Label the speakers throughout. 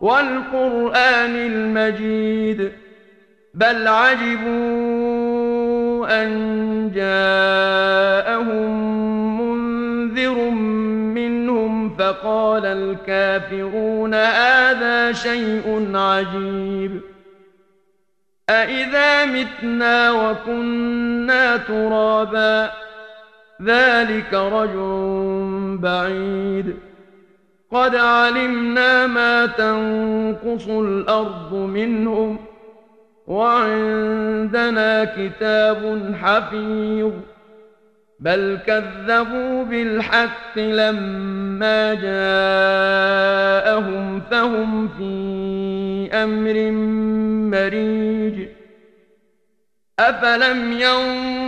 Speaker 1: والقرآن المجيد. بل عجبوا أن جاءهم منذر منهم فقال الكافرون هذا شيء عجيب. أإذا متنا وكنا ترابا. ذلك رجل بعيد. قد علمنا ما تنقص الأرض منهم وعندنا كتاب حفيظ بل كذبوا بالحق لما جاءهم فهم في أمر مريج افلم ينظروا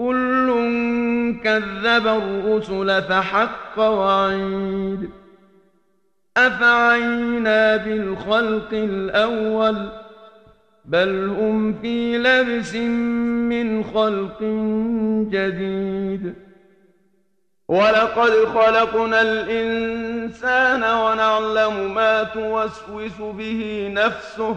Speaker 1: كل كذب الرسل فحق وعيد افعينا بالخلق الأول بل هم في لبس من خلق جديد ولقد خلقنا الإنسان ونعلم ما توسوس به نفسه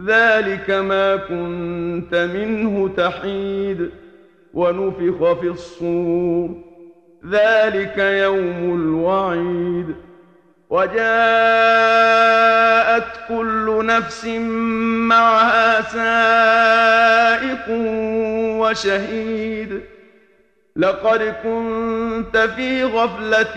Speaker 1: ذلك ما كنت منه تحيد ونفخ في الصور. ذلك يوم الوعيد. وجاءت كل نفس معها سائق وشهيد. لقد كنت في غفلة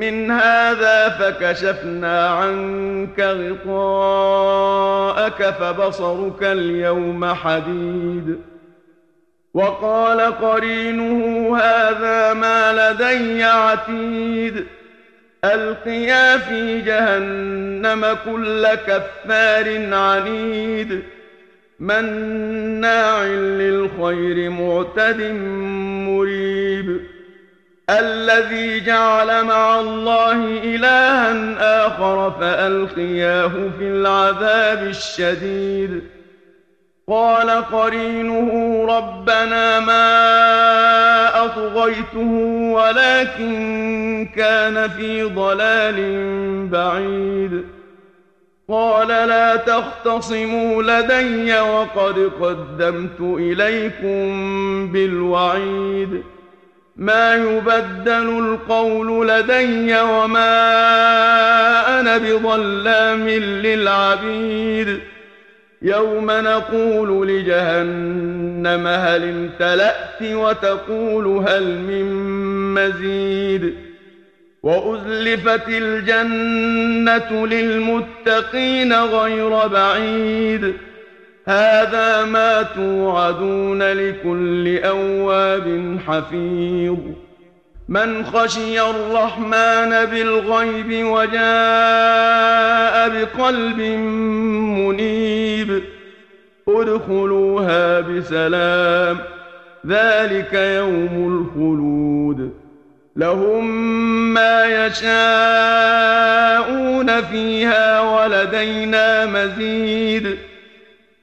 Speaker 1: من هذا فكشفنا عنك غطاءك فبصرك اليوم حديد. وقال قرينه هذا ما لدي عتيد. ألقيا في جهنم كل كفار عنيد. مناع للخير معتد مريب الذي جعل مع الله إلها آخر فألقياه في العذاب الشديد. قال قرينه ربنا ما أطغيته ولكن كان في ضلال بعيد. قال لا تختصموا لدي وقد قدمت إليكم بالوعيد. ما يبدل القول لدي وما أنا بظلام للعبيد. يوم نقول لجهنم هل امتلأت وتقول هل من مزيد. وأزلفت الجنة للمتقين غير بعيد. هذا ما توعدون لكل أواب حفيظ. من خشي الرحمن بالغيب وجاء بقلب منيب ادخلوها بسلام ذلك يوم الخلود. لهم ما يشاءون فيها ولدينا مزيد.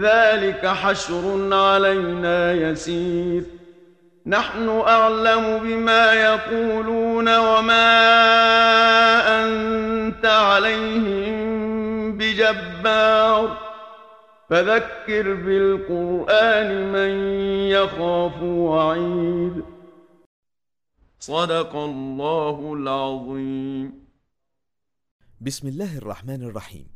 Speaker 1: ذلك حشر علينا يسير. نحن أعلم بما يقولون وما أنت عليهم بجبار. فذكر بالقرآن من يخاف وعيد. صدق الله العظيم.
Speaker 2: بسم الله الرحمن الرحيم.